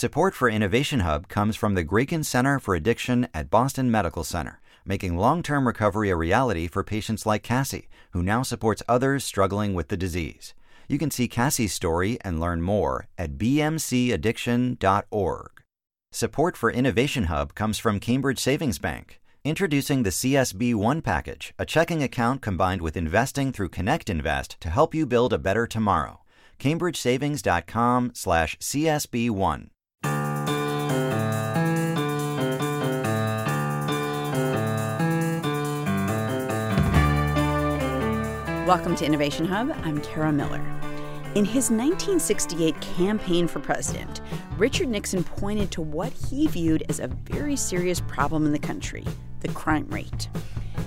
Support for Innovation Hub comes from the Grayken Center for Addiction at Boston Medical Center, making long term recovery a reality for patients like Cassie, who now supports others struggling with the disease. You can see Cassie's story and learn more at bmcaddiction.org. Support for Innovation Hub comes from Cambridge Savings Bank. Introducing the CSB One package, a checking account combined with investing through Connect Invest to help you build a better tomorrow. CambridgeSavings.com/CSB1. Welcome to Innovation Hub. I'm Kara Miller. In his 1968 campaign for president, Richard Nixon pointed to what he viewed as a very serious problem in the country the crime rate.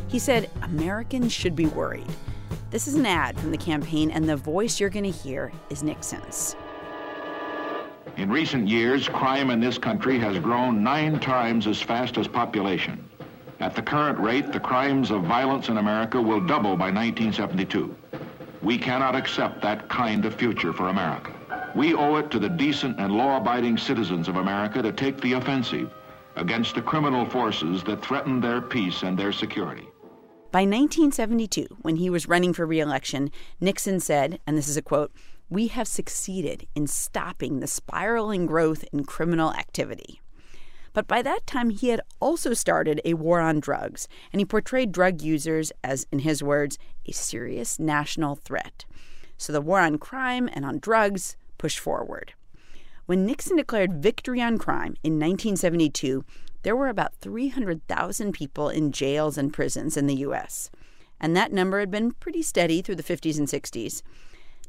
He said Americans should be worried. This is an ad from the campaign, and the voice you're going to hear is Nixon's. In recent years, crime in this country has grown nine times as fast as population. At the current rate, the crimes of violence in America will double by 1972. We cannot accept that kind of future for America. We owe it to the decent and law-abiding citizens of America to take the offensive against the criminal forces that threaten their peace and their security. By 1972, when he was running for reelection, Nixon said, and this is a quote, we have succeeded in stopping the spiraling growth in criminal activity. But by that time, he had also started a war on drugs, and he portrayed drug users as, in his words, a serious national threat. So the war on crime and on drugs pushed forward. When Nixon declared victory on crime in 1972, there were about 300,000 people in jails and prisons in the U.S., and that number had been pretty steady through the 50s and 60s.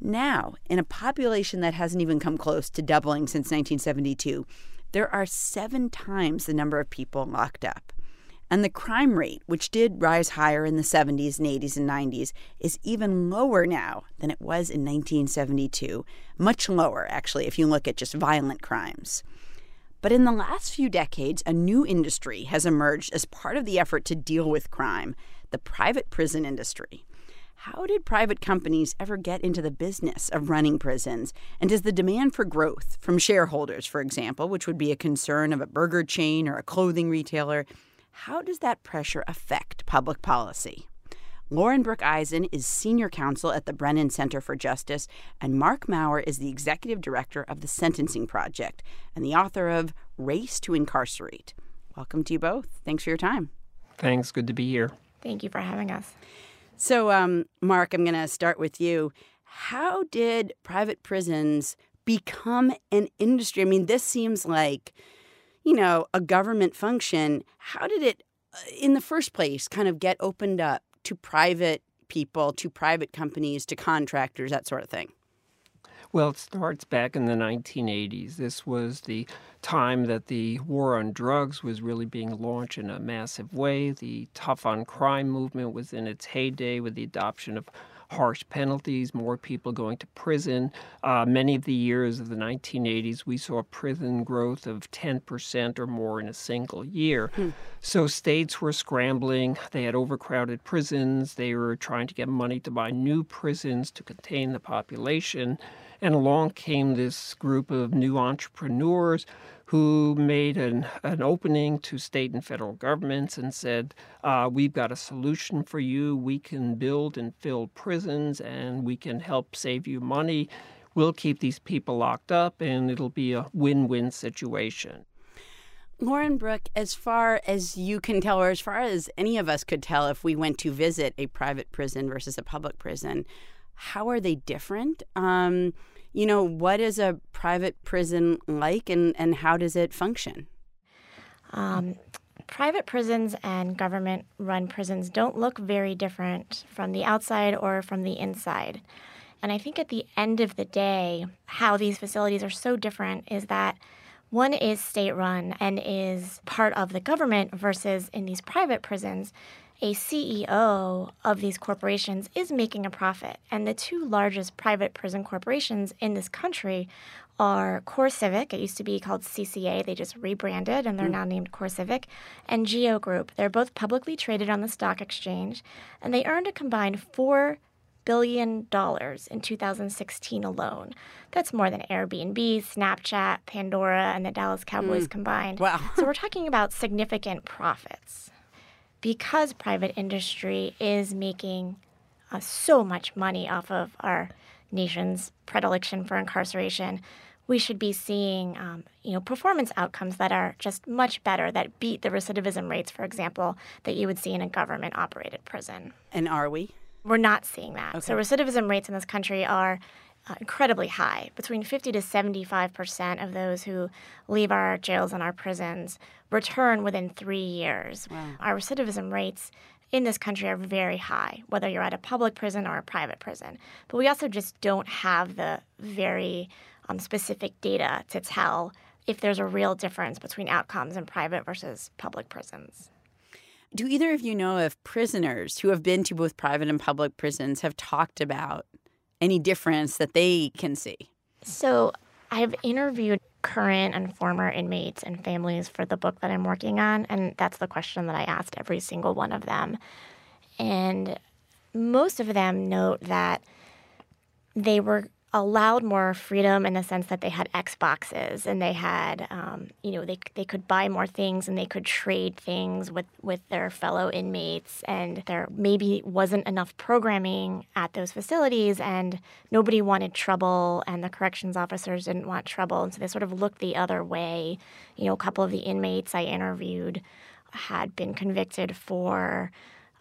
Now, in a population that hasn't even come close to doubling since 1972, there are seven times the number of people locked up. And the crime rate, which did rise higher in the 70s and 80s and 90s, is even lower now than it was in 1972. Much lower, actually, if you look at just violent crimes. But in the last few decades, a new industry has emerged as part of the effort to deal with crime the private prison industry. How did private companies ever get into the business of running prisons? And does the demand for growth from shareholders, for example, which would be a concern of a burger chain or a clothing retailer, how does that pressure affect public policy? Lauren Brooke Eisen is senior counsel at the Brennan Center for Justice, and Marc Mauer is the executive director of the Sentencing Project and the author of Race to Incarcerate. Welcome to you both. Thanks for your time. Thanks. Good to be here. Thank you for having us. So, um, Marc, I'm going to start with you. How did private prisons become an industry? I mean, this seems like, you know, a government function. How did it, uh, in the first place, kind of get opened up to private people, to private companies, to contractors, that sort of thing? Well, it starts back in the 1980s. This was the time that the war on drugs was really being launched in a massive way. The tough on crime movement was in its heyday with the adoption of harsh penalties, more people going to prison. Uh, many of the years of the 1980s, we saw prison growth of 10% or more in a single year. Hmm. So states were scrambling. They had overcrowded prisons. They were trying to get money to buy new prisons to contain the population. And along came this group of new entrepreneurs who made an, an opening to state and federal governments and said, uh, We've got a solution for you. We can build and fill prisons and we can help save you money. We'll keep these people locked up and it'll be a win win situation. Lauren Brooke, as far as you can tell, or as far as any of us could tell, if we went to visit a private prison versus a public prison, how are they different? Um, you know, what is a private prison like and, and how does it function? Um, private prisons and government run prisons don't look very different from the outside or from the inside. And I think at the end of the day, how these facilities are so different is that one is state run and is part of the government versus in these private prisons, a CEO of these corporations is making a profit. And the two largest private prison corporations in this country are CoreCivic. It used to be called CCA. They just rebranded and they're mm. now named CoreCivic. And Geo Group. They're both publicly traded on the stock exchange. And they earned a combined $4 billion in 2016 alone. That's more than Airbnb, Snapchat, Pandora, and the Dallas Cowboys mm. combined. Wow. so we're talking about significant profits. Because private industry is making uh, so much money off of our nation's predilection for incarceration, we should be seeing, um, you know, performance outcomes that are just much better, that beat the recidivism rates, for example, that you would see in a government-operated prison. And are we? We're not seeing that. Okay. So recidivism rates in this country are uh, incredibly high. Between 50 to 75 percent of those who leave our jails and our prisons return within three years. Wow. Our recidivism rates in this country are very high, whether you're at a public prison or a private prison. But we also just don't have the very um, specific data to tell if there's a real difference between outcomes in private versus public prisons. Do either of you know if prisoners who have been to both private and public prisons have talked about any difference that they can see? So, I've interviewed current and former inmates and families for the book that I'm working on, and that's the question that I asked every single one of them. And most of them note that they were allowed more freedom in the sense that they had Xboxes and they had, um, you know, they, they could buy more things and they could trade things with, with their fellow inmates. And there maybe wasn't enough programming at those facilities and nobody wanted trouble and the corrections officers didn't want trouble. And so they sort of looked the other way. You know, a couple of the inmates I interviewed had been convicted for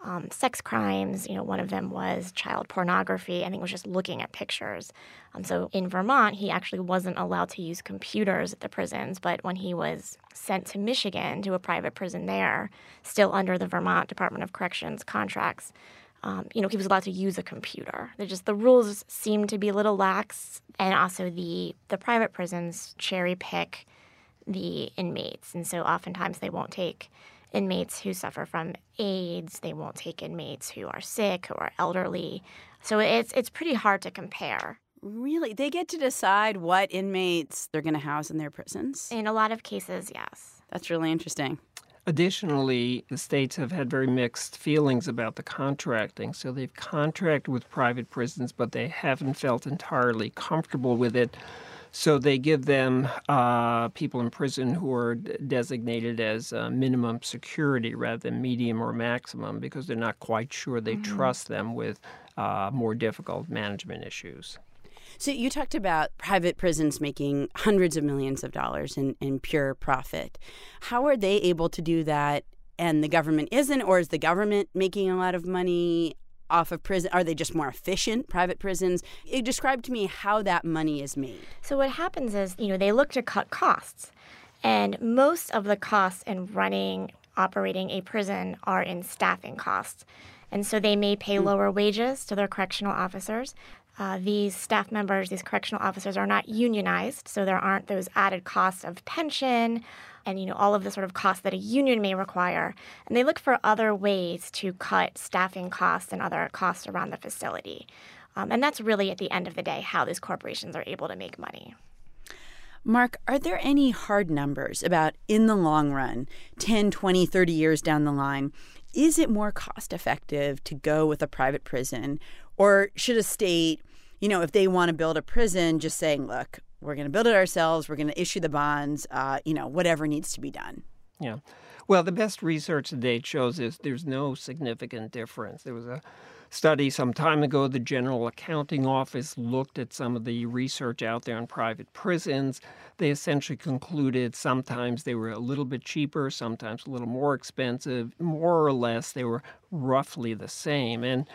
um, sex crimes. You know, one of them was child pornography. I think it was just looking at pictures. Um, so in Vermont, he actually wasn't allowed to use computers at the prisons, but when he was sent to Michigan to a private prison there, still under the Vermont Department of Corrections contracts, um, you know, he was allowed to use a computer. They're just the rules seem to be a little lax, and also the the private prisons cherry pick the inmates, and so oftentimes they won't take inmates who suffer from AIDS. They won't take inmates who are sick, who are elderly. So it's it's pretty hard to compare. Really? They get to decide what inmates they're going to house in their prisons? In a lot of cases, yes. That's really interesting. Additionally, the states have had very mixed feelings about the contracting. So they've contracted with private prisons, but they haven't felt entirely comfortable with it. So they give them uh, people in prison who are designated as uh, minimum security rather than medium or maximum because they're not quite sure they mm-hmm. trust them with uh, more difficult management issues. So you talked about private prisons making hundreds of millions of dollars in, in pure profit. How are they able to do that and the government isn't, or is the government making a lot of money? Off of prison? Are they just more efficient, private prisons? It, Describe to me how that money is made. So, what happens is, you know, they look to cut costs. And most of the costs in running, operating a prison are in staffing costs. And so they may pay hmm. lower wages to their correctional officers. Uh, these staff members, these correctional officers, are not unionized, so there aren't those added costs of pension and you know all of the sort of costs that a union may require and they look for other ways to cut staffing costs and other costs around the facility um, and that's really at the end of the day how these corporations are able to make money Marc, are there any hard numbers about in the long run, 10, 20, 30 years down the line? Is it more cost effective to go with a private prison? Or should a state, you know, if they want to build a prison, just saying, look, we're going to build it ourselves. We're going to issue the bonds. Uh, you know, whatever needs to be done. Yeah. Well, the best research to date shows is there's no significant difference. There was a study some time ago. The General Accounting Office looked at some of the research out there on private prisons. They essentially concluded sometimes they were a little bit cheaper, sometimes a little more expensive. More or less, they were roughly the same. And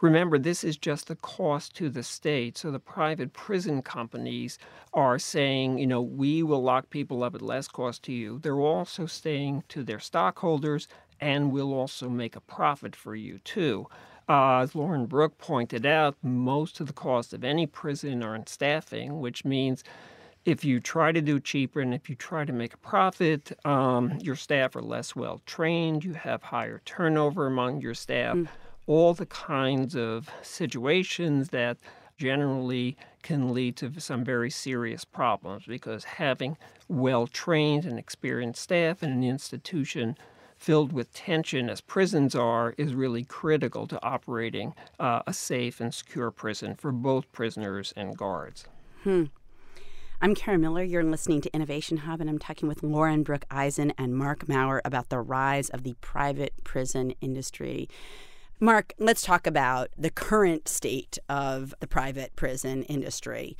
Remember, this is just the cost to the state. So the private prison companies are saying, you know, we will lock people up at less cost to you. They're also saying to their stockholders, and we'll also make a profit for you too. Uh, as Lauren Brooke pointed out, most of the costs of any prison are in staffing, which means if you try to do cheaper and if you try to make a profit, um, your staff are less well trained, you have higher turnover among your staff. Mm all the kinds of situations that generally can lead to some very serious problems because having well trained and experienced staff in an institution filled with tension as prisons are is really critical to operating uh, a safe and secure prison for both prisoners and guards. Hmm. I'm Kara Miller. You're listening to Innovation Hub, and I'm talking with Lauren Brooke Eisen and Marc Mauer about the rise of the private prison industry. Marc, let's talk about the current state of the private prison industry.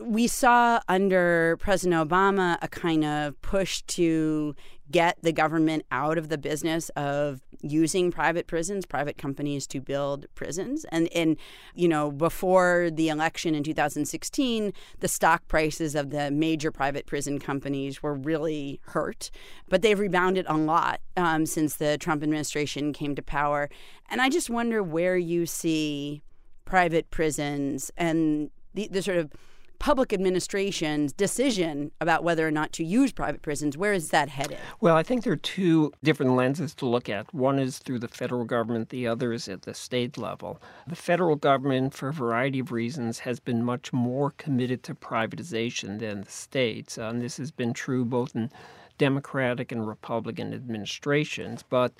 We saw under President Obama a kind of push to get the government out of the business of using private prisons, private companies to build prisons. And and you know, before the election in 2016, the stock prices of the major private prison companies were really hurt, but they've rebounded a lot um, since the Trump administration came to power. And I just wonder where you see private prisons and the, the sort of public administration's decision about whether or not to use private prisons. Where is that headed? Well, I think there are two different lenses to look at. One is through the federal government, the other is at the state level. The federal government, for a variety of reasons, has been much more committed to privatization than the states. Uh, and this has been true both in Democratic and Republican administrations. But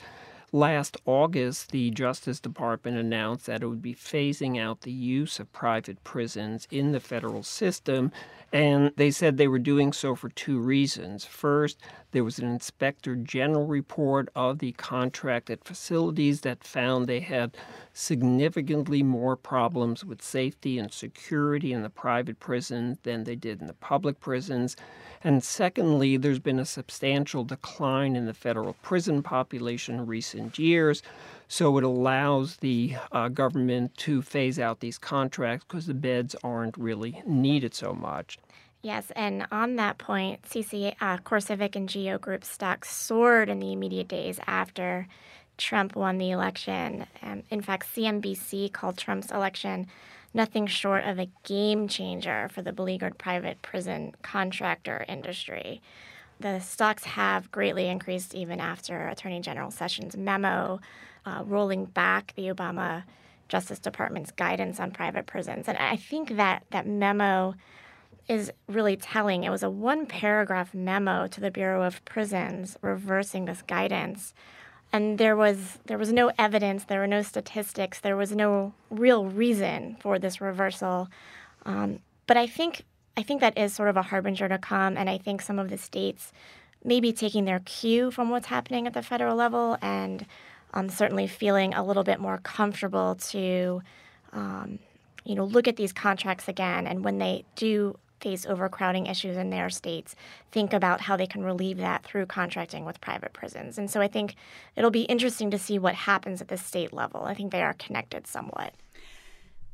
Last August, the Justice Department announced that it would be phasing out the use of private prisons in the federal system. And they said they were doing so for two reasons. First, there was an inspector general report of the contracted facilities that found they had significantly more problems with safety and security in the private prisons than they did in the public prisons. And secondly, there's been a substantial decline in the federal prison population in recent years. So it allows the uh, government to phase out these contracts because the beds aren't really needed so much. Yes, and on that point, CC, uh, CoreCivic and Geo Group stocks soared in the immediate days after Trump won the election. Um, in fact, CNBC called Trump's election nothing short of a game changer for the beleaguered private prison contractor industry. The stocks have greatly increased even after Attorney General Sessions' memo uh, rolling back the Obama Justice Department's guidance on private prisons. And I think that that memo is really telling. It was a one paragraph memo to the Bureau of Prisons reversing this guidance and there was there was no evidence, there were no statistics, there was no real reason for this reversal. Um, but I think I think that is sort of a harbinger to come, and I think some of the states may be taking their cue from what's happening at the federal level, and um, certainly feeling a little bit more comfortable to, um, you know, look at these contracts again, and when they do face overcrowding issues in their states think about how they can relieve that through contracting with private prisons. And so I think it'll be interesting to see what happens at the state level. I think they are connected somewhat.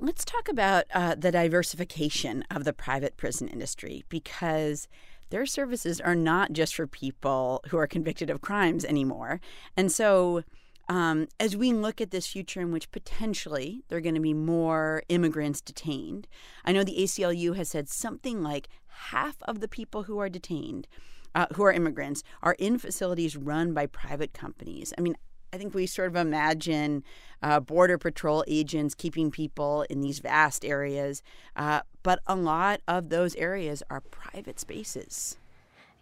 Let's talk about uh, the diversification of the private prison industry because their services are not just for people who are convicted of crimes anymore. And so um, as we look at this future in which potentially there are going to be more immigrants detained, I know the ACLU has said something like half of the people who are detained, uh, who are immigrants, are in facilities run by private companies. I mean, I think we sort of imagine uh, border patrol agents keeping people in these vast areas, uh, but a lot of those areas are private spaces.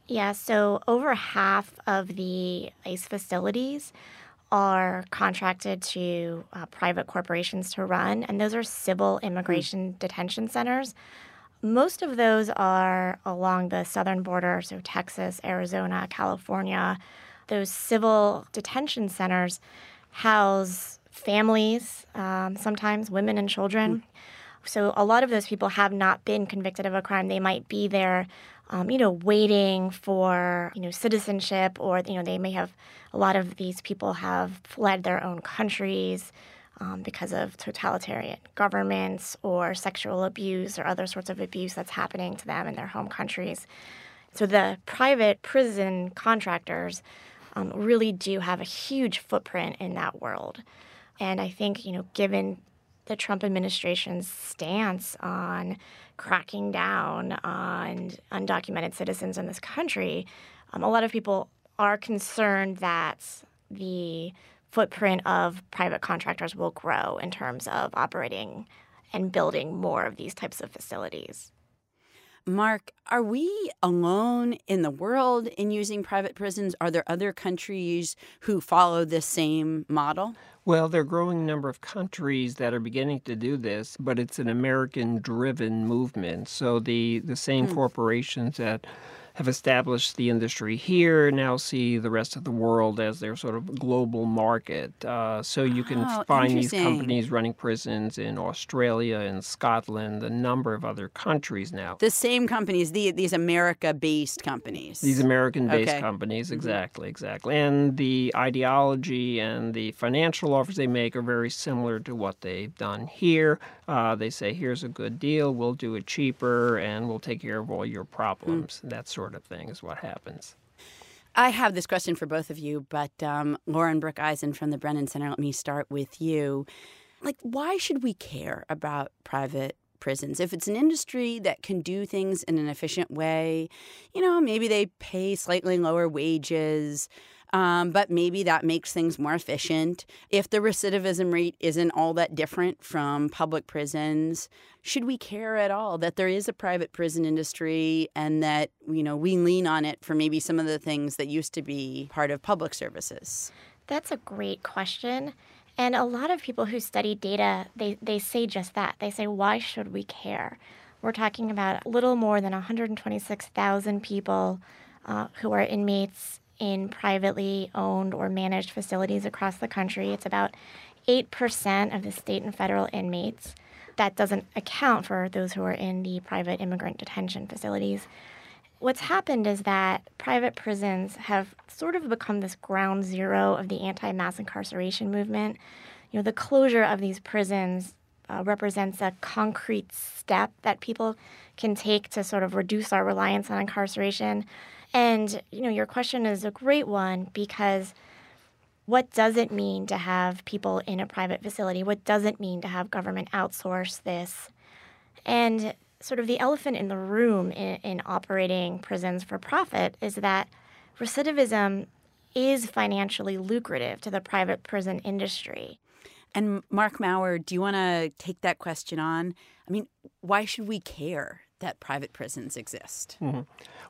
Yeah, so over half of the ICE facilities are contracted to uh, private corporations to run, and those are civil hmm. immigration mm. detention centers. Most of those are along the southern border, so Texas, Arizona, California. Those civil detention centers house families, um, sometimes women and children. Mm. So a lot of those people have not been convicted of a crime. They might be there um, you know, waiting for, you know, citizenship or, you know, they may have, a lot of these people have fled their own countries um, because of totalitarian governments or sexual abuse or other sorts of abuse that's happening to them in their home countries. So the private prison contractors um, really do have a huge footprint in that world. And I think, you know, given the Trump administration's stance on cracking down on undocumented citizens in this country, um, a lot of people are concerned that the footprint of private contractors will grow in terms of operating and building more of these types of facilities. Marc, are we alone in the world in using private prisons? Are there other countries who follow this same model? Well, there are a growing number of countries that are beginning to do this, but it's an American driven movement. So the, the same mm. corporations that have established the industry here now see the rest of the world as their sort of global market. Uh, so you can oh, find these companies running prisons in Australia and Scotland, a number of other countries now. The same companies, the, these America based companies. These American based okay. companies, mm-hmm. exactly, mm-hmm. exactly. And the ideology and the financial offers they make are very similar to what they've done here. Uh, they say, here's a good deal, we'll do it cheaper, and we'll take care of all your problems. Mm. That sort of thing is what happens. I have this question for both of you, but um, Lauren Brooke Eisen from the Brennan Center, let me start with you. Like, why should we care about private prisons. If it's an industry that can do things in an efficient way, you know, maybe they pay slightly lower wages, um, but maybe that makes things more efficient. If the recidivism rate isn't all that different from public prisons, should we care at all that there is a private prison industry and that you know we lean on it for maybe some of the things that used to be part of public services? That's a great question. And a lot of people who study data, they, they say just that. They say, why should we care? We're talking about a little more than 126,000 people uh, who are inmates in privately owned or managed facilities across the country. It's about 8% of the state and federal inmates. That doesn't account for those who are in the private immigrant detention facilities. What's happened is that private prisons have sort of become this ground zero of the anti mass incarceration movement. You know, the closure of these prisons uh, represents a concrete step that people can take to sort of reduce our reliance on incarceration. And, you know, your question is a great one because what does it mean to have people in a private facility? What does it mean to have government outsource this? And sort of the elephant in the room in, in operating prisons for profit is that recidivism is financially lucrative to the private prison industry. And Marc Mauer, do you want to take that question on? I mean, why should we care that private prisons exist? Mm-hmm.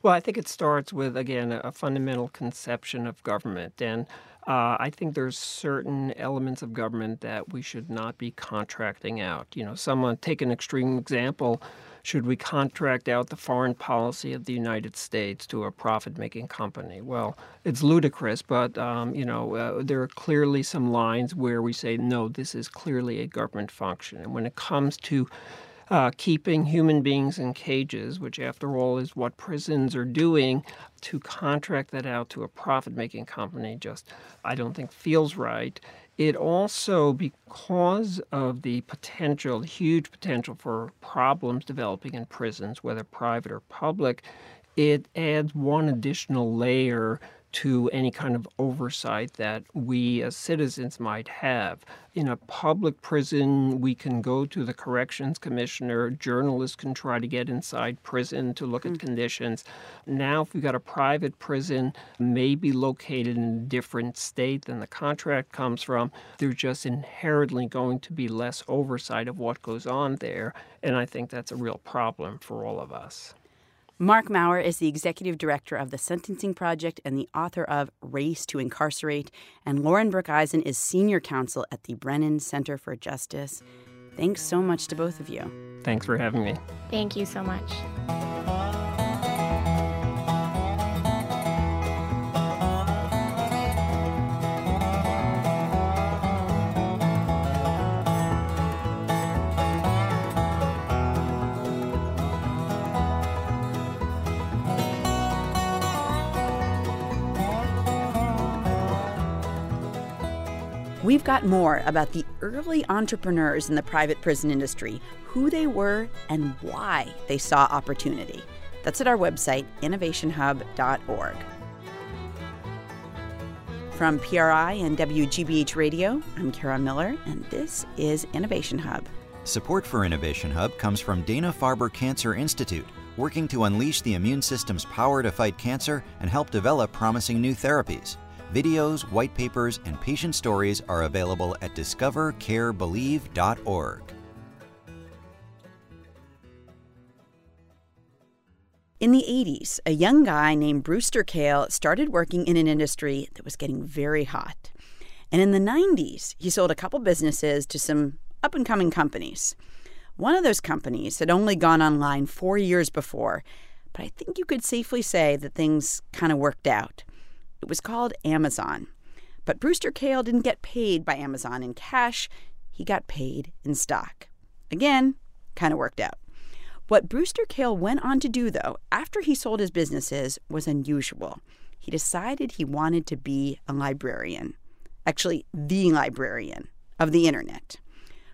Well, I think it starts with, again, a fundamental conception of government. And uh, I think there's certain elements of government that we should not be contracting out. You know, someone, take an extreme example. Should we contract out the foreign policy of the United States to a profit-making company? Well, it's ludicrous, but um, you know uh, there are clearly some lines where we say no. This is clearly a government function, and when it comes to uh, keeping human beings in cages, which, after all, is what prisons are doing, to contract that out to a profit making company just, I don't think, feels right. It also, because of the potential, huge potential for problems developing in prisons, whether private or public, it adds one additional layer to any kind of oversight that we as citizens might have. In a public prison, we can go to the corrections commissioner, journalists can try to get inside prison to look mm. at conditions. Now, if we've got a private prison, maybe located in a different state than the contract comes from, there's just inherently going to be less oversight of what goes on there. And I think that's a real problem for all of us. Marc Mauer is the executive director of the Sentencing Project and the author of Race to Incarcerate. And Lauren Brooke Eisen is senior counsel at the Brennan Center for Justice. Thanks so much to both of you. Thanks for having me. Thank you so much. We've got more about the early entrepreneurs in the private prison industry, who they were, and why they saw opportunity. That's at our website, innovationhub.org. From PRI and WGBH Radio, I'm Kara Miller, and this is Innovation Hub. Support for Innovation Hub comes from Dana Farber Cancer Institute, working to unleash the immune system's power to fight cancer and help develop promising new therapies. Videos, white papers, and patient stories are available at discovercarebelieve.org. In the 80s, a young guy named Brewster Kahle started working in an industry that was getting very hot. And in the 90s, he sold a couple businesses to some up and coming companies. One of those companies had only gone online four years before, but I think you could safely say that things kind of worked out. It was called Amazon. But Brewster Kahle didn't get paid by Amazon in cash, he got paid in stock. Again, kind of worked out. What Brewster Kahle went on to do, though, after he sold his businesses, was unusual. He decided he wanted to be a librarian. Actually, the librarian of the internet.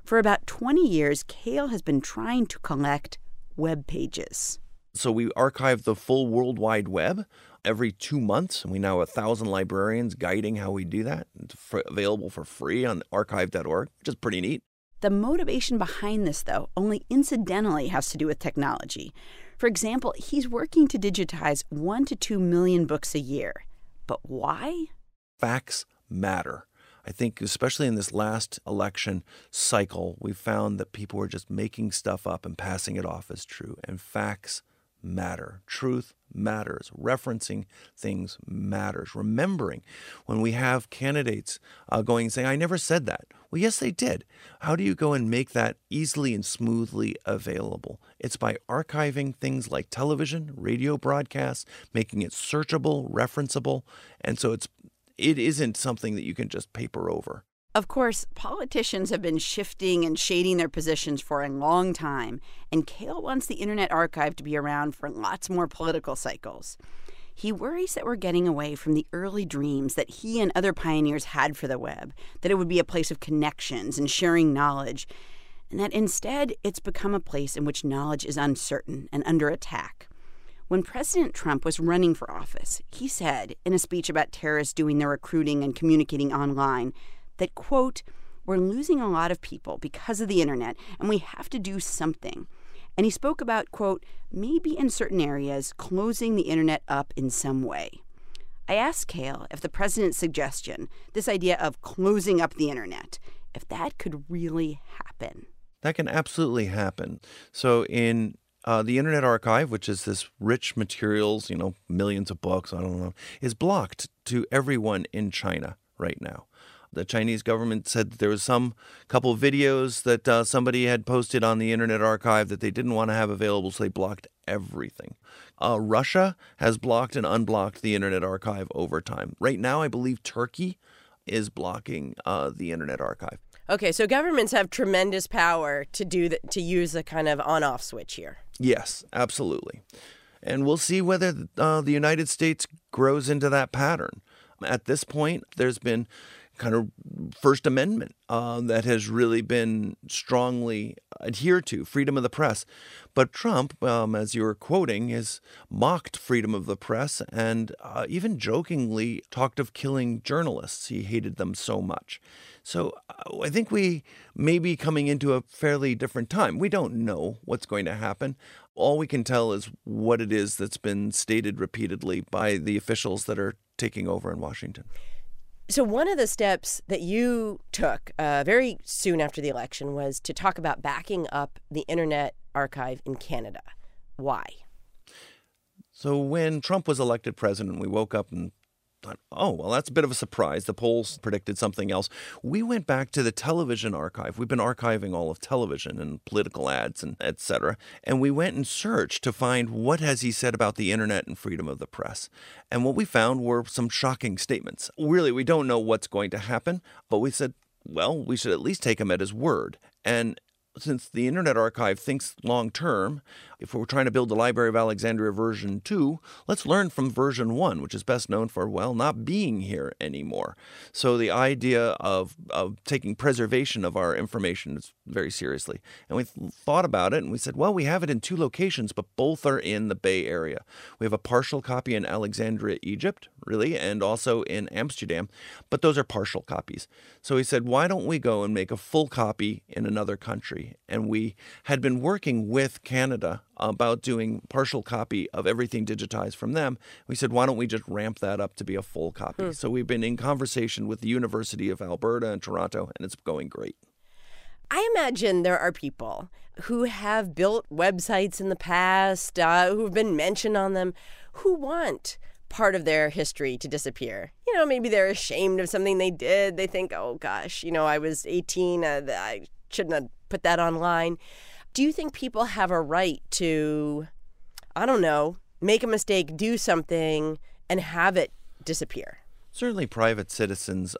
For about 20 years, Kahle has been trying to collect web pages. So we archive the full World Wide Web every two months, and we now have a thousand librarians guiding how we do that. It's available for free on archive.org, which is pretty neat. The motivation behind this, though, only incidentally has to do with technology. For example, he's working to digitize one to two million books a year. But why? Facts matter. I think, especially in this last election cycle, we found that people were just making stuff up and passing it off as true. And facts matter. Truth matters. Referencing things matters. Remembering when we have candidates uh, going saying, I never said that. Well, yes, they did. How do you go and make that easily and smoothly available? It's by archiving things like television, radio broadcasts, making it searchable, referenceable. And so it's it isn't something that you can just paper over. Of course, politicians have been shifting and shading their positions for a long time, and Kahle wants the Internet Archive to be around for lots more political cycles. He worries that we're getting away from the early dreams that he and other pioneers had for the web, that it would be a place of connections and sharing knowledge, and that instead it's become a place in which knowledge is uncertain and under attack. When President Trump was running for office, he said in a speech about terrorists doing their recruiting and communicating online that, quote, we're losing a lot of people because of the internet and we have to do something. And he spoke about, quote, maybe in certain areas closing the internet up in some way. I asked Kahle if the president's suggestion, this idea of closing up the internet, if that could really happen. That can absolutely happen. So in uh, the Internet Archive, which is this rich materials, you know, millions of books, I don't know, is blocked to everyone in China right now. The Chinese government said there was some couple of videos that uh, somebody had posted on the Internet Archive that they didn't want to have available, so they blocked everything. Uh, Russia has blocked and unblocked the Internet Archive over time. Right now, I believe Turkey is blocking uh, the Internet Archive. Okay, so governments have tremendous power to do the, to use a kind of on-off switch here. Yes, absolutely. And we'll see whether uh, the United States grows into that pattern. At this point, there's been kind of First Amendment uh, that has really been strongly adhered to, freedom of the press. But Trump, um, as you were quoting, has mocked freedom of the press and uh, even jokingly talked of killing journalists. He hated them so much. So uh, I think we may be coming into a fairly different time. We don't know what's going to happen. All we can tell is what it is that's been stated repeatedly by the officials that are taking over in Washington. So, one of the steps that you took uh, very soon after the election was to talk about backing up the Internet Archive in Canada. Why? So, when Trump was elected president, we woke up and thought, oh, well, that's a bit of a surprise. The polls predicted something else. We went back to the television archive. We've been archiving all of television and political ads and et cetera. And we went and searched to find what has he said about the internet and freedom of the press. And what we found were some shocking statements. Really, we don't know what's going to happen, but we said, well, we should at least take him at his word. And since the Internet Archive thinks long term, if we're trying to build the Library of Alexandria version 2, let's learn from version 1, which is best known for, well, not being here anymore. So the idea of, of taking preservation of our information is very seriously. And we thought about it and we said, well, we have it in two locations, but both are in the Bay Area. We have a partial copy in Alexandria, Egypt, really, and also in Amsterdam, but those are partial copies. So he said, why don't we go and make a full copy in another country? And we had been working with Canada about doing partial copy of everything digitized from them. We said, why don't we just ramp that up to be a full copy? Hmm. So we've been in conversation with the University of Alberta and Toronto, and it's going great. I imagine there are people who have built websites in the past, uh, who've been mentioned on them, who want part of their history to disappear. You know, maybe they're ashamed of something they did. They think, oh gosh, you know, I was 18, uh, I shouldn't have put that online. Do you think people have a right to, I don't know, make a mistake, do something, and have it disappear? Certainly, private citizens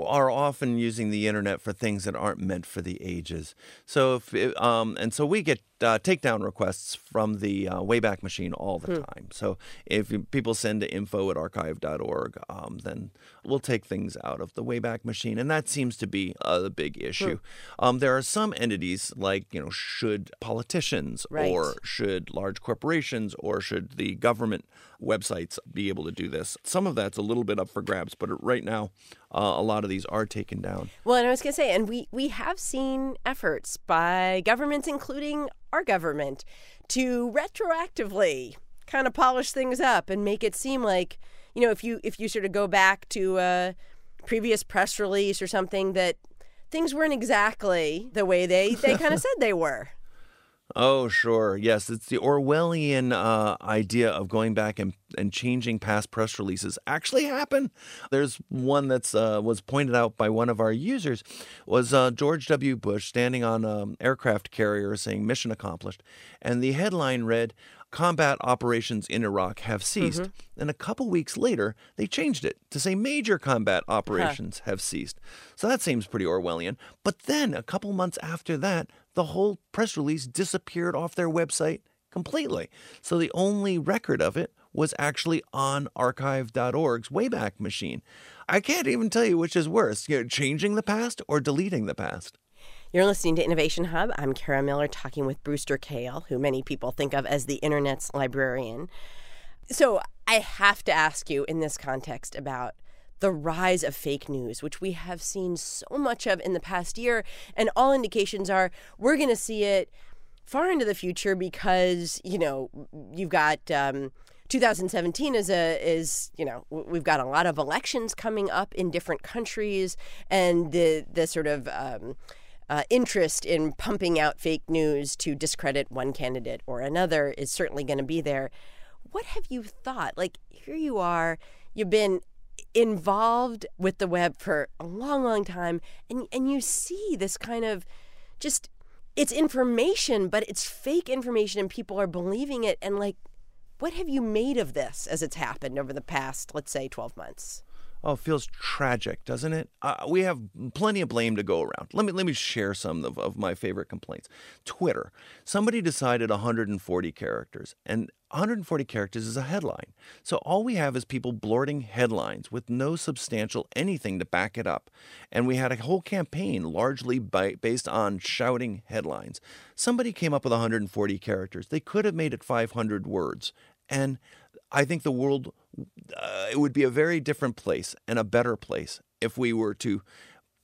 are often using the internet for things that aren't meant for the ages. So, if it, um, and so we get uh, takedown requests from the uh, Wayback Machine all the hmm. time. So, if you, people send to info at archive.org, um, then we'll take things out of the Wayback Machine, and that seems to be a big hmm. issue. Hmm. Um, there are some entities like you know, should politicians right. or should large corporations or should the government websites be able to do this? Some of that's a little bit up for grabs, but right now, uh, a lot of these are taken down. Well, and I was going to say, and we we have seen efforts by governments, including our government, to retroactively kind of polish things up and make it seem like you know if you if you sort of go back to a previous press release or something that things weren't exactly the way they they kind of said they were. Oh, sure. Yes, it's the Orwellian uh, idea of going back and, and changing past press releases actually happen. There's one that's uh, was pointed out by one of our users was uh, George W. Bush standing on an aircraft carrier saying "Mission accomplished," and the headline read, combat operations in Iraq have ceased. Mm-hmm. And a couple weeks later, they changed it to say major combat operations huh. have ceased. So that seems pretty Orwellian. But then a couple months after that, the whole press release disappeared off their website completely. So the only record of it was actually on archive.org's Wayback Machine. I can't even tell you which is worse, you know, changing the past or deleting the past. You're listening to Innovation Hub. I'm Kara Miller talking with Brewster Kahle, who many people think of as the internet's librarian. So I have to ask you in this context about the rise of fake news, which we have seen so much of in the past year. And all indications are we're going to see it far into the future because, you know, you've got. Um, 2017 is a is you know we've got a lot of elections coming up in different countries and the the sort of um, uh, interest in pumping out fake news to discredit one candidate or another is certainly going to be there. What have you thought? Like here you are, you've been involved with the web for a long, long time, and and you see this kind of just it's information, but it's fake information, and people are believing it. And like, what have you made of this as it's happened over the past, let's say, twelve months? Oh, it feels tragic, doesn't it? Uh, we have plenty of blame to go around. Let me let me share some of, of my favorite complaints. Twitter. Somebody decided 140 characters, and 140 characters is a headline. So all we have is people blurting headlines with no substantial anything to back it up. And we had a whole campaign largely by, based on shouting headlines. Somebody came up with 140 characters. They could have made it 500 words. And I think the world uh, it would be a very different place and a better place if we were to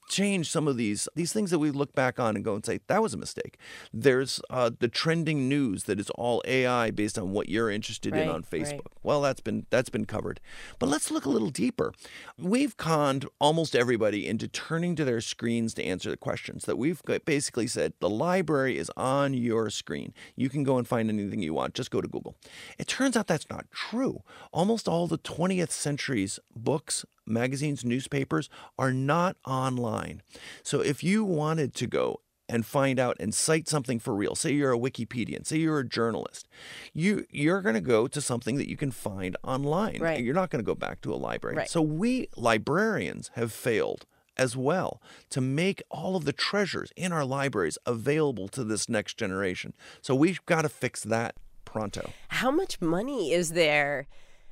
change some of these these things that we look back on and go and say that was a mistake. There's uh, the trending news that is all AI based on what you're interested right, in on Facebook. Right. Well, that's been that's been covered. But let's look a little deeper. We've conned almost everybody into turning to their screens to answer the questions. That we've basically said the library is on your screen. You can go and find anything you want. Just go to Google. It turns out that's not true. Almost all the 20th century's books, magazines, newspapers are not online. So if you wanted to go and find out and cite something for real, say you're a Wikipedian, say you're a journalist, you you're going to go to something that you can find online. Right. You're not going to go back to a library. Right. So we librarians have failed as well to make all of the treasures in our libraries available to this next generation. So we've got to fix that pronto. How much money is there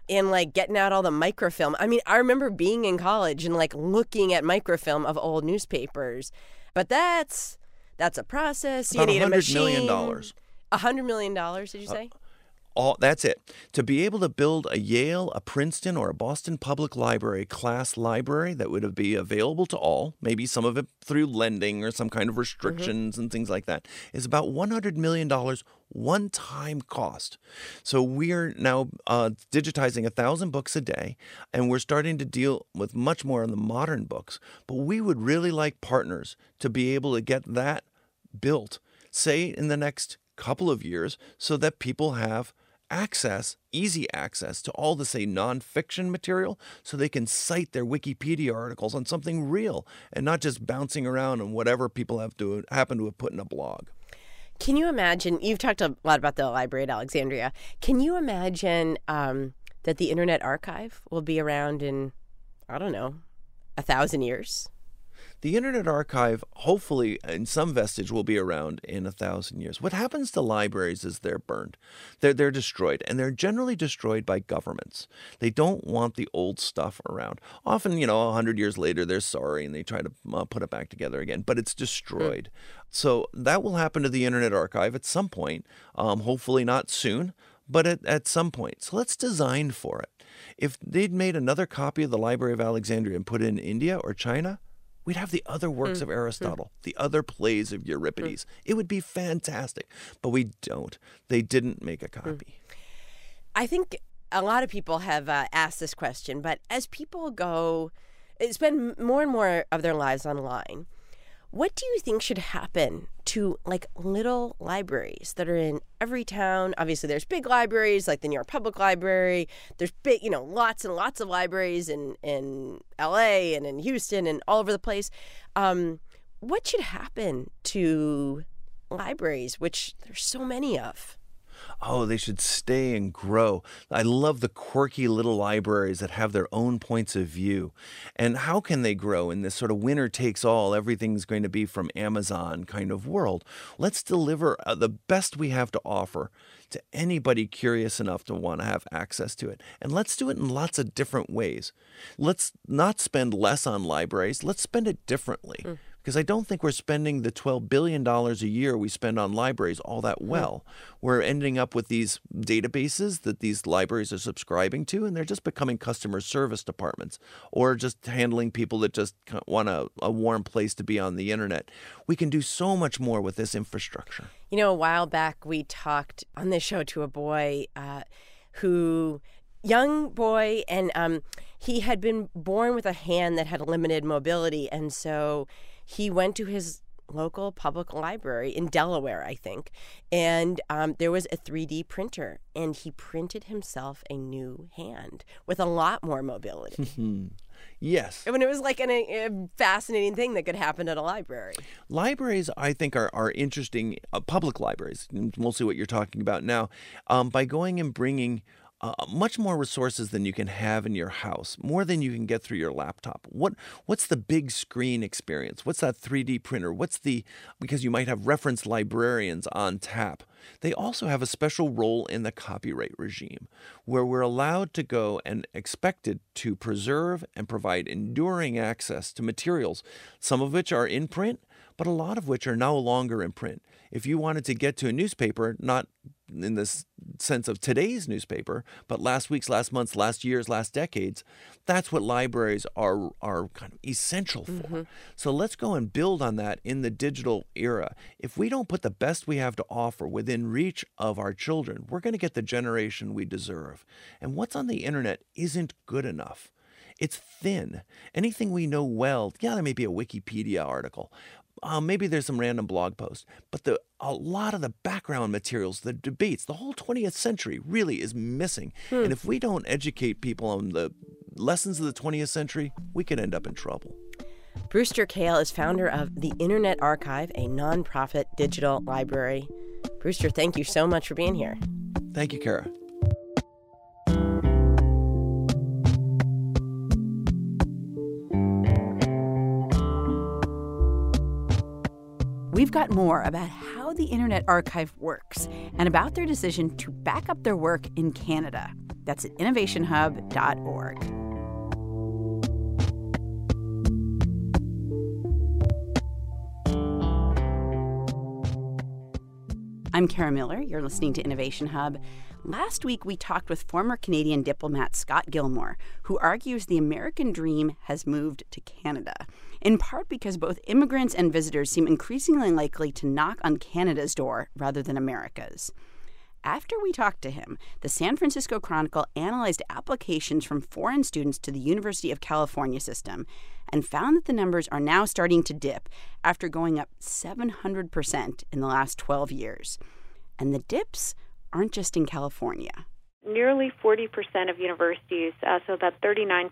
and like getting out all the microfilm. I mean, I remember being in college and like looking at microfilm of old newspapers, but that's that's a process. About you need a machine. Million dollars. A hundred million dollars? Did you uh, say? Uh, all that's it. To be able to build a Yale, a Princeton, or a Boston Public Library class library that would be available to all, maybe some of it through lending or some kind of mm-hmm. restrictions mm-hmm. and things like that, is about $100 million one time cost. So we are now uh, digitizing a thousand books a day, and we're starting to deal with much more on the modern books. But we would really like partners to be able to get that built, say in the next couple of years, so that people have access, easy access to all the, say, nonfiction material so they can cite their Wikipedia articles on something real and not just bouncing around on whatever people have to happen to have put in a blog. Can you imagine? You've talked a lot about the library at Alexandria. Can you imagine um, that the Internet Archive will be around in, I don't know, a thousand years? The Internet Archive, hopefully, in some vestige, will be around in a thousand years. What happens to libraries is they're burned, they're, they're destroyed, and they're generally destroyed by governments. They don't want the old stuff around. Often, you know, a hundred years later, they're sorry and they try to uh, put it back together again, but it's destroyed. So that will happen to the Internet Archive at some point, um, hopefully not soon, but at, at some point. So let's design for it. If they'd made another copy of the Library of Alexandria and put it in India or China, We'd have the other works mm. of Aristotle, mm. the other plays of Euripides. Mm. It would be fantastic. But we don't. They didn't make a copy. I think a lot of people have uh, asked this question, but as people go, spend more and more of their lives online, what do you think should happen to like little libraries that are in every town? Obviously, there's big libraries like the New York Public Library. There's big, you know, lots and lots of libraries in in L.A. and in Houston and all over the place. Um, what should happen to libraries, which there's so many of? Oh, they should stay and grow. I love the quirky little libraries that have their own points of view. And how can they grow in this sort of winner takes all, everything's going to be from Amazon kind of world? Let's deliver uh, the best we have to offer to anybody curious enough to want to have access to it. And let's do it in lots of different ways. Let's not spend less on libraries, let's spend it differently. Mm because I don't think we're spending the $12 billion a year we spend on libraries all that hmm. well. We're ending up with these databases that these libraries are subscribing to, and they're just becoming customer service departments or just handling people that just want a, a warm place to be on the internet. We can do so much more with this infrastructure. You know, a while back we talked on this show to a boy uh, who young boy and um, he had been born with a hand that had limited mobility and so he went to his local public library in Delaware, I think, and um, there was a 3D printer, and he printed himself a new hand with a lot more mobility. yes. I mean, it was like an, a fascinating thing that could happen at a library. Libraries, I think, are, are interesting, uh, public libraries, mostly what you're talking about now, um, by going and bringing uh, much more resources than you can have in your house, more than you can get through your laptop. What what's the big screen experience? What's that 3D printer? What's the because you might have reference librarians on tap. They also have a special role in the copyright regime where we're allowed to go and expected to preserve and provide enduring access to materials, some of which are in print, but a lot of which are no longer in print. If you wanted to get to a newspaper, not in this sense of today's newspaper, but last week's, last month's, last year's, last decades. That's what libraries are are kind of essential for. Mm-hmm. So let's go and build on that in the digital era. If we don't put the best we have to offer within reach of our children, we're going to get the generation we deserve. And what's on the internet isn't good enough. It's thin. Anything we know well, yeah, there may be a Wikipedia article, uh, maybe there's some random blog post, but the a lot of the background materials, the debates, the whole 20th century really is missing. Hmm. And if we don't educate people on the lessons of the 20th century, we could end up in trouble. Brewster Kahle is founder of the Internet Archive, a nonprofit digital library. Brewster, thank you so much for being here. Thank you, Kara. We've got more about how the Internet Archive works and about their decision to back up their work in Canada. That's at innovationhub.org. I'm Kara Miller. You're listening to Innovation Hub. Last week, we talked with former Canadian diplomat Scott Gilmore, who argues the American dream has moved to Canada, in part because both immigrants and visitors seem increasingly likely to knock on Canada's door rather than America's. after we talked to him, the San Francisco Chronicle analyzed applications from foreign students to the University of California system and found that the numbers are now starting to dip after going up 700% in the last 12 years. And the dips aren't just in California. Nearly 40% of universities, uh, so about 39%,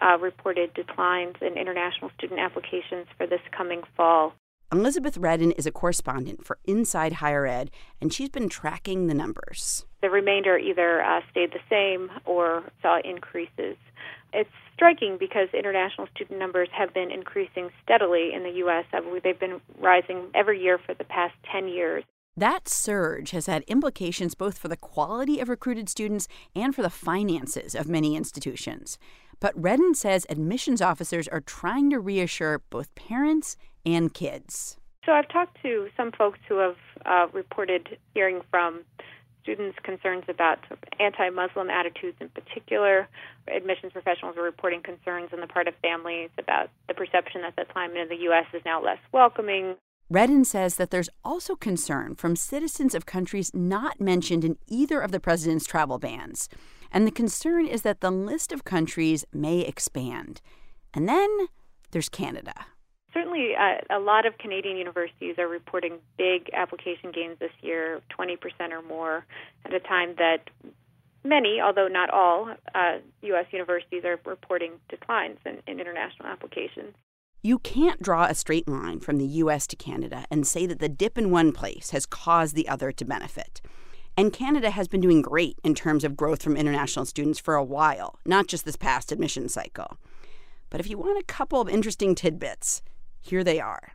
uh, reported declines in international student applications for this coming fall. Elizabeth Redden is a correspondent for Inside Higher Ed, and she's been tracking the numbers. The remainder either uh, stayed the same or saw increases. It's striking because international student numbers have been increasing steadily in the U.S. They've been rising every year for the past 10 years. That surge has had implications both for the quality of recruited students and for the finances of many institutions. But Redden says admissions officers are trying to reassure both parents and kids. So I've talked to some folks who have uh, reported hearing from students concerns about anti-Muslim attitudes in particular. Admissions professionals are reporting concerns on the part of families about the perception that the climate in the U.S. is now less welcoming. Redden says that there's also concern from citizens of countries not mentioned in either of the president's travel bans. And the concern is that the list of countries may expand. And then there's Canada certainly uh, a lot of Canadian universities are reporting big application gains this year, 20% or more, at a time that many, although not all, uh, U.S. universities are reporting declines in, in international applications. You can't draw a straight line from the U.S. to Canada and say that the dip in one place has caused the other to benefit. And Canada has been doing great in terms of growth from international students for a while, not just this past admission cycle. But if you want a couple of interesting tidbits, here they are.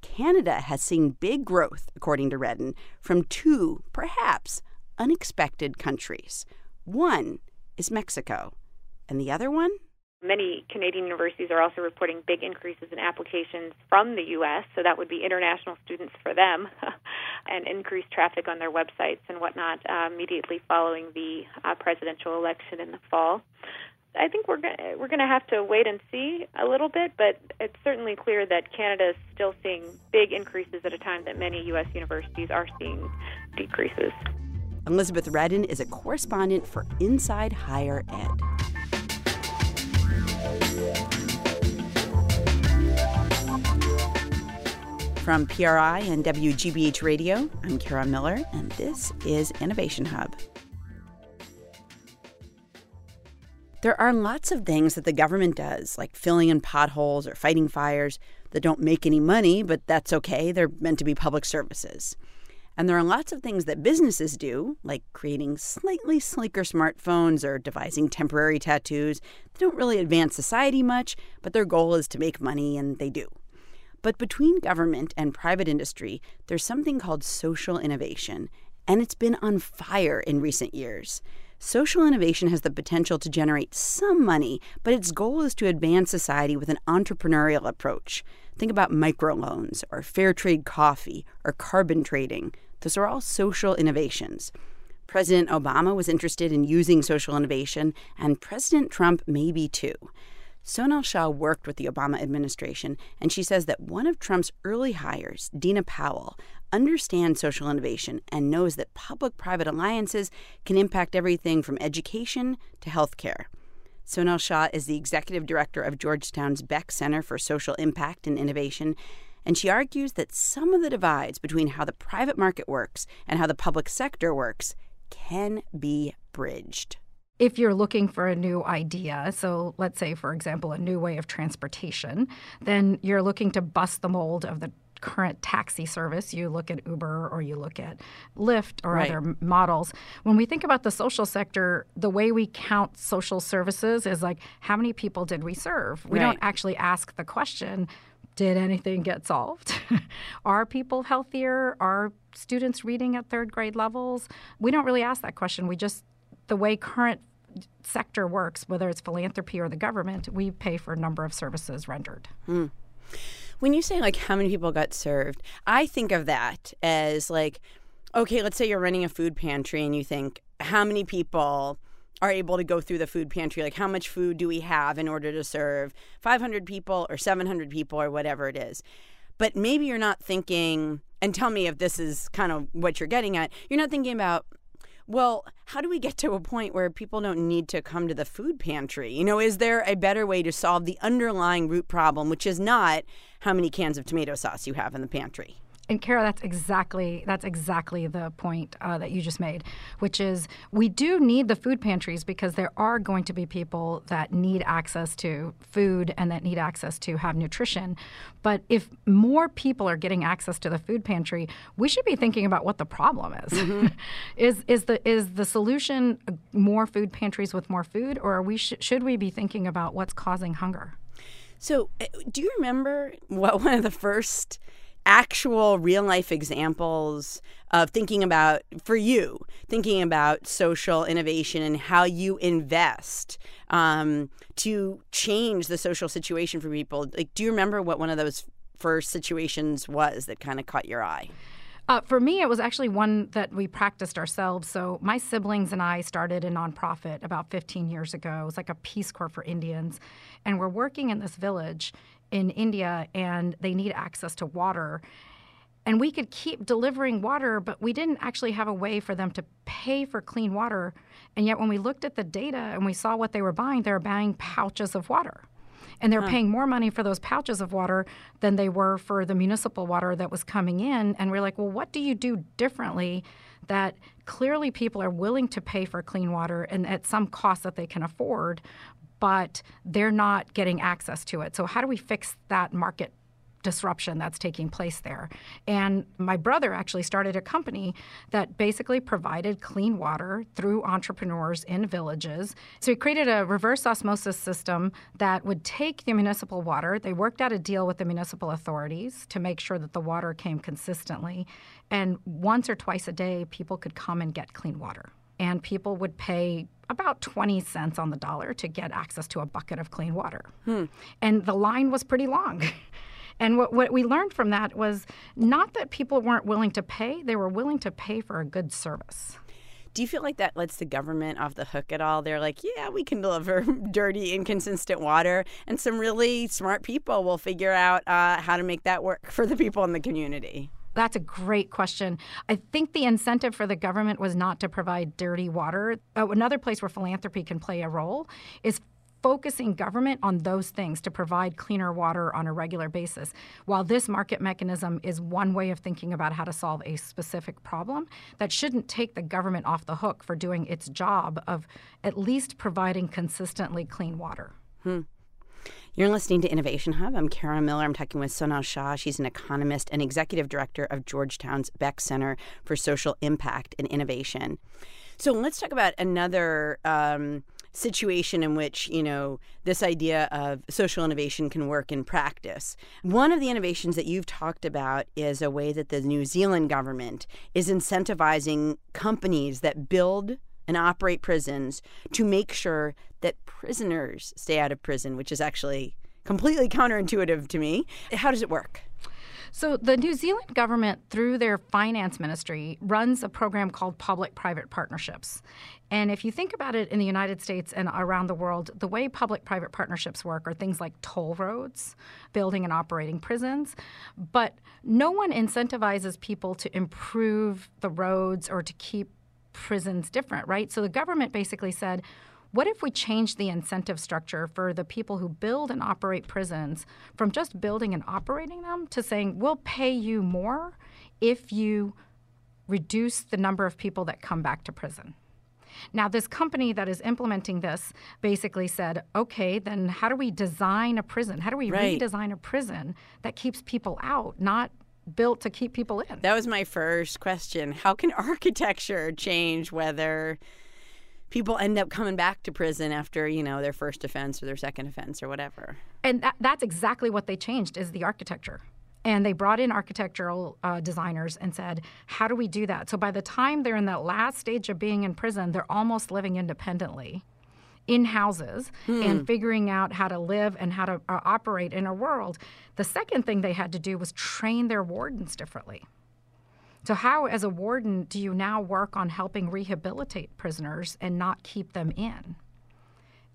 Canada has seen big growth, according to Redden, from two, perhaps, unexpected countries. One is Mexico, and the other one? Many Canadian universities are also reporting big increases in applications from the U.S., so that would be international students for them, and increased traffic on their websites and whatnot uh, immediately following the uh, presidential election in the fall. I think we're gonna, we're going to have to wait and see a little bit, but it's certainly clear that Canada is still seeing big increases at a time that many U.S. universities are seeing decreases. Elizabeth Redden is a correspondent for Inside Higher Ed. From PRI and WGBH Radio, I'm Kara Miller, and this is Innovation Hub. There are lots of things that the government does, like filling in potholes or fighting fires, that don't make any money, but that's okay. They're meant to be public services. And there are lots of things that businesses do, like creating slightly sleeker smartphones or devising temporary tattoos. They don't really advance society much, but their goal is to make money, and they do. But between government and private industry, there's something called social innovation, and it's been on fire in recent years. Social innovation has the potential to generate some money, but its goal is to advance society with an entrepreneurial approach. Think about microloans or fair trade coffee or carbon trading. Those are all social innovations. President Obama was interested in using social innovation, and President Trump may be too. Sonal Shah worked with the Obama administration, and she says that one of Trump's early hires, Dina Powell, understands social innovation and knows that public private alliances can impact everything from education to healthcare. Sonal Shah is the executive director of Georgetown's Beeck Center for Social Impact and Innovation, and she argues that some of the divides between how the private market works and how the public sector works can be bridged if you're looking for a new idea, so let's say, for example, a new way of transportation, then you're looking to bust the mold of the current taxi service. You look at Uber or you look at Lyft or right. other models. When we think about the social sector, the way we count social services is like, how many people did we serve? We right. don't actually ask the question, did anything get solved? Are people healthier? Are students reading at third grade levels? We don't really ask that question. We just the way current sector works, whether it's philanthropy or the government, we pay for a number of services rendered. Hmm. When you say like how many people got served, I think of that as like, okay, let's say you're running a food pantry and you think how many people are able to go through the food pantry like how much food do we have in order to serve 500 people or 700 people or whatever it is but maybe you're not thinking and tell me if this is kind of what you're getting at you're not thinking about well, how do we get to a point where people don't need to come to the food pantry? You know, is there a better way to solve the underlying root problem, which is not how many cans of tomato sauce you have in the pantry? And Kara, that's exactly that's exactly the point uh, that you just made, which is we do need the food pantries because there are going to be people that need access to food and that need access to have nutrition. But if more people are getting access to the food pantry, we should be thinking about what the problem is. Mm-hmm. is is the is the solution more food pantries with more food, or we sh- should we be thinking about what's causing hunger? So, uh, do you remember what one of the first actual real life examples of thinking about for you thinking about social innovation and how you invest um, to change the social situation for people like do you remember what one of those first situations was that kind of caught your eye uh, for me, it was actually one that we practiced ourselves. So my siblings and I started a nonprofit about 15 years ago. It was like a Peace Corps for Indians, and we're working in this village in India and they need access to water. And we could keep delivering water, but we didn't actually have a way for them to pay for clean water. And yet, when we looked at the data and we saw what they were buying, they were buying pouches of water. And they're huh. paying more money for those pouches of water than they were for the municipal water that was coming in. And we're like, well, what do you do differently that clearly people are willing to pay for clean water and at some cost that they can afford, but they're not getting access to it. So, how do we fix that market disruption that's taking place there. And my brother actually started a company that basically provided clean water through entrepreneurs in villages. So he created a reverse osmosis system that would take the municipal water. They worked out a deal with the municipal authorities to make sure that the water came consistently. And once or twice a day, people could come and get clean water. And people would pay about 20 cents on the dollar to get access to a bucket of clean water. Hmm. And the line was pretty long. and what, what we learned from that was not that people weren't willing to pay, they were willing to pay for a good service. Do you feel like that lets the government off the hook at all? They're like, yeah, we can deliver dirty, inconsistent water, and some really smart people will figure out uh, how to make that work for the people in the community. That's a great question. I think the incentive for the government was not to provide dirty water. Uh, another place where philanthropy can play a role is focusing government on those things to provide cleaner water on a regular basis. While this market mechanism is one way of thinking about how to solve a specific problem, that shouldn't take the government off the hook for doing its job of at least providing consistently clean water. Hmm. You're listening to Innovation Hub. I'm Kara Miller. I'm talking with Sonal Shah. She's an economist and executive director of Georgetown's Beeck Center for Social Impact and Innovation. So let's talk about another um, situation in which you know this idea of social innovation can work in practice. One of the innovations that you've talked about is a way that the New Zealand government is incentivizing companies that build and operate prisons to make sure that prisoners stay out of prison, which is actually completely counterintuitive to me. How does it work? So, the New Zealand government, through their finance ministry, runs a program called public private partnerships. And if you think about it in the United States and around the world, the way public private partnerships work are things like toll roads, building and operating prisons. But no one incentivizes people to improve the roads or to keep prisons different, right? So the government basically said, what if we change the incentive structure for the people who build and operate prisons from just building and operating them to saying, we'll pay you more if you reduce the number of people that come back to prison? Now, this company that is implementing this basically said, okay, then how do we design a prison? How do we right. redesign a prison that keeps people out, not built to keep people in? That was my first question. How can architecture change whether people end up coming back to prison after, you know, their first offense or their second offense or whatever? And that, that's exactly what they changed is the architecture. And they brought in architectural uh, designers and said, How do we do that? So by the time they're in that last stage of being in prison, they're almost living independently in houses hmm. and figuring out how to live and how to uh, operate in a world. The second thing they had to do was train their wardens differently. So, how, as a warden, do you now work on helping rehabilitate prisoners and not keep them in?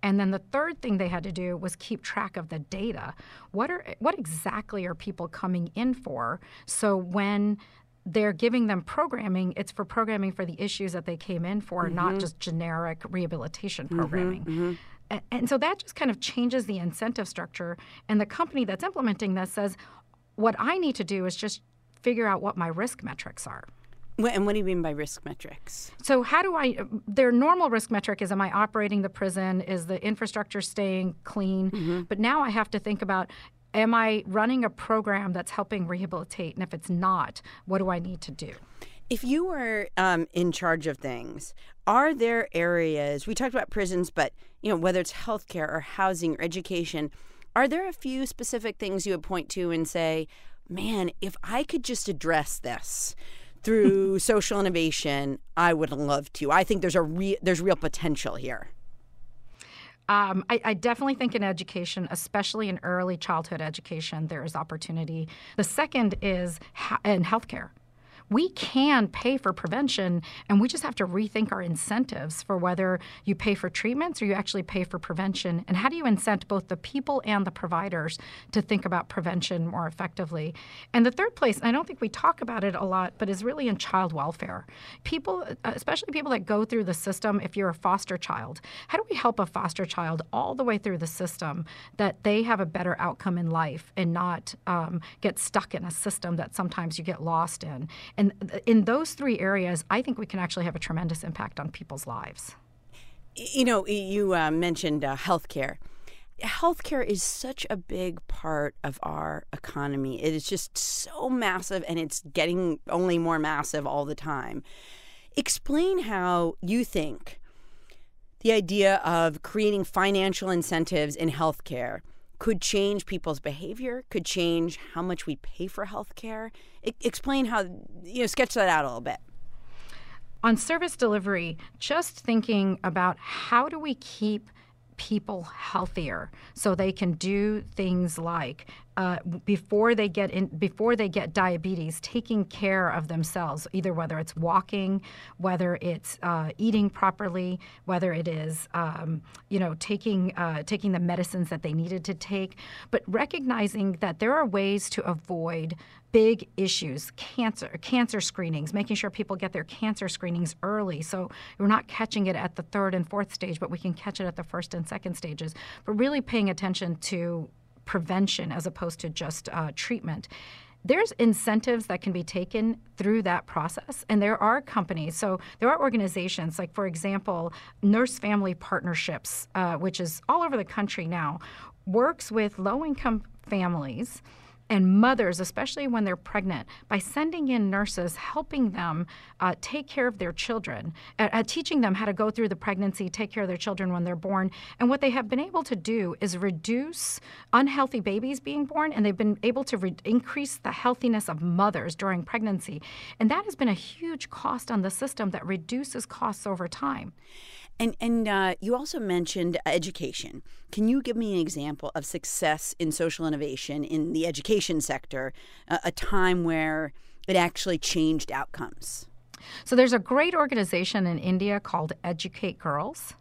And then the third thing they had to do was keep track of the data. What are what exactly are people coming in for? So when they're giving them programming, it's for programming for the issues that they came in for, mm-hmm. not just generic rehabilitation mm-hmm, programming. Mm-hmm, and, and so that just kind of changes the incentive structure. And the company that's implementing this says, what I need to do is just figure out what my risk metrics are. And what do you mean by risk metrics? So, how do I? Their normal risk metric is: Am I operating the prison? Is the infrastructure staying clean? Mm-hmm. But now I have to think about: Am I running a program that's helping rehabilitate? And if it's not, what do I need to do? If you were um, in charge of things, are there areas we talked about prisons, but you know whether it's healthcare or housing or education, are there a few specific things you would point to and say, "Man, if I could just address this." through social innovation, I would love to. I think there's a re- there's real potential here. Um, I, I, definitely think in education, especially in early childhood education, there is opportunity. The second is ha- in healthcare we can pay for prevention and we just have to rethink our incentives for whether you pay for treatments or you actually pay for prevention. And how do you incent both the people and the providers to think about prevention more effectively? And the third place i don't think we talk about it a lot but is really in child welfare. People especially people that go through the system if you're a foster child how do we help a foster child all the way through the system that they have a better outcome in life and not um, get stuck in a system that sometimes you get lost in and in those three areas, I think we can actually have a tremendous impact on people's lives. You know, you uh, mentioned uh, healthcare. Healthcare is such a big part of our economy. It is just so massive and it's getting only more massive all the time. Explain how you think the idea of creating financial incentives in healthcare could change people's behavior, could change how much we pay for health care. I- explain how, you know, sketch that out a little bit. On service delivery, just thinking about how do we keep people healthier so they can do things like uh, before they get in before they get diabetes taking care of themselves either whether it's walking whether it's uh, eating properly whether it is um, you know taking uh, taking the medicines that they needed to take but recognizing that there are ways to avoid big issues cancer cancer screenings making sure people get their cancer screenings early. So we're not catching it at the third and fourth stage but we can catch it at the first and second stages. But really paying attention to prevention as opposed to just uh, treatment. There's incentives that can be taken through that process and there are companies. So there are organizations like for example nurse family partnerships uh, which is all over the country now works with low income families and mothers, especially when they're pregnant, by sending in nurses, helping them uh, take care of their children, uh, uh, teaching them how to go through the pregnancy, take care of their children when they're born. And what they have been able to do is reduce unhealthy babies being born, and they've been able to re- increase the healthiness of mothers during pregnancy. And that has been a huge cost on the system that reduces costs over time. And and uh, you also mentioned education. Can you give me an example of success in social innovation in the education sector, uh, a time where it actually changed outcomes? So there's a great organization in India called Educate Girls.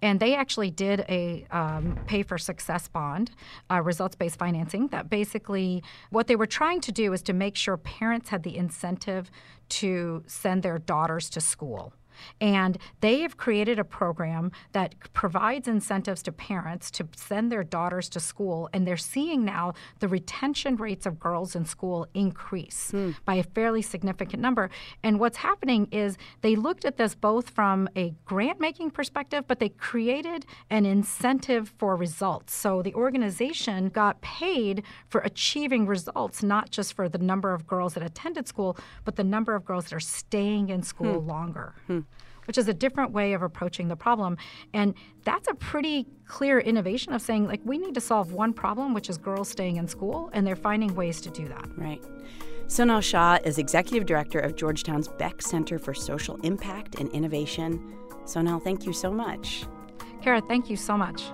And they actually did a um, pay for success bond, uh, results based financing. That basically, what they were trying to do is to make sure parents had the incentive to send their daughters to school. And they have created a program that provides incentives to parents to send their daughters to school. And they're seeing now the retention rates of girls in school increase hmm. by a fairly significant number. And what's happening is they looked at this both from a grant making perspective, but they created an incentive for results. So the organization got paid for achieving results, not just for the number of girls that attended school, but the number of girls that are staying in school hmm. longer. Hmm which is a different way of approaching the problem. And that's a pretty clear innovation of saying, like, we need to solve one problem, which is girls staying in school, and they're finding ways to do that. Right. Sonal Shah is executive director of Georgetown's Beeck Center for Social Impact and Innovation. Sonal, thank you so much. Kara, thank you so much.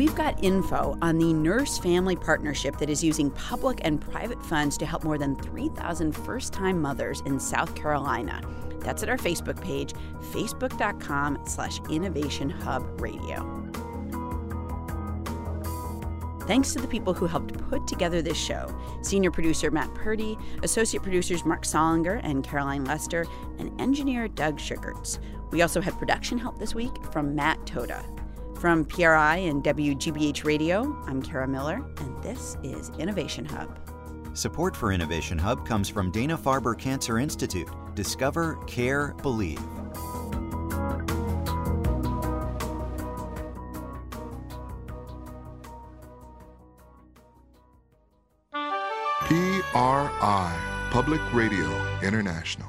We've got info on the Nurse Family Partnership that is using public and private funds to help more than 3,000 first time mothers in South Carolina. That's at our Facebook page, facebook.com slash innovation hub radio. Thanks to the people who helped put together this show senior producer Matt Purdy, associate producers Marc Sollinger and Caroline Lester, and engineer Doug Sugarts. We also had production help this week from Matt Toda. From PRI and WGBH Radio, I'm Kara Miller, and this is Innovation Hub. Support for Innovation Hub comes from Dana Farber Cancer Institute. Discover, care, believe. PRI, Public Radio International.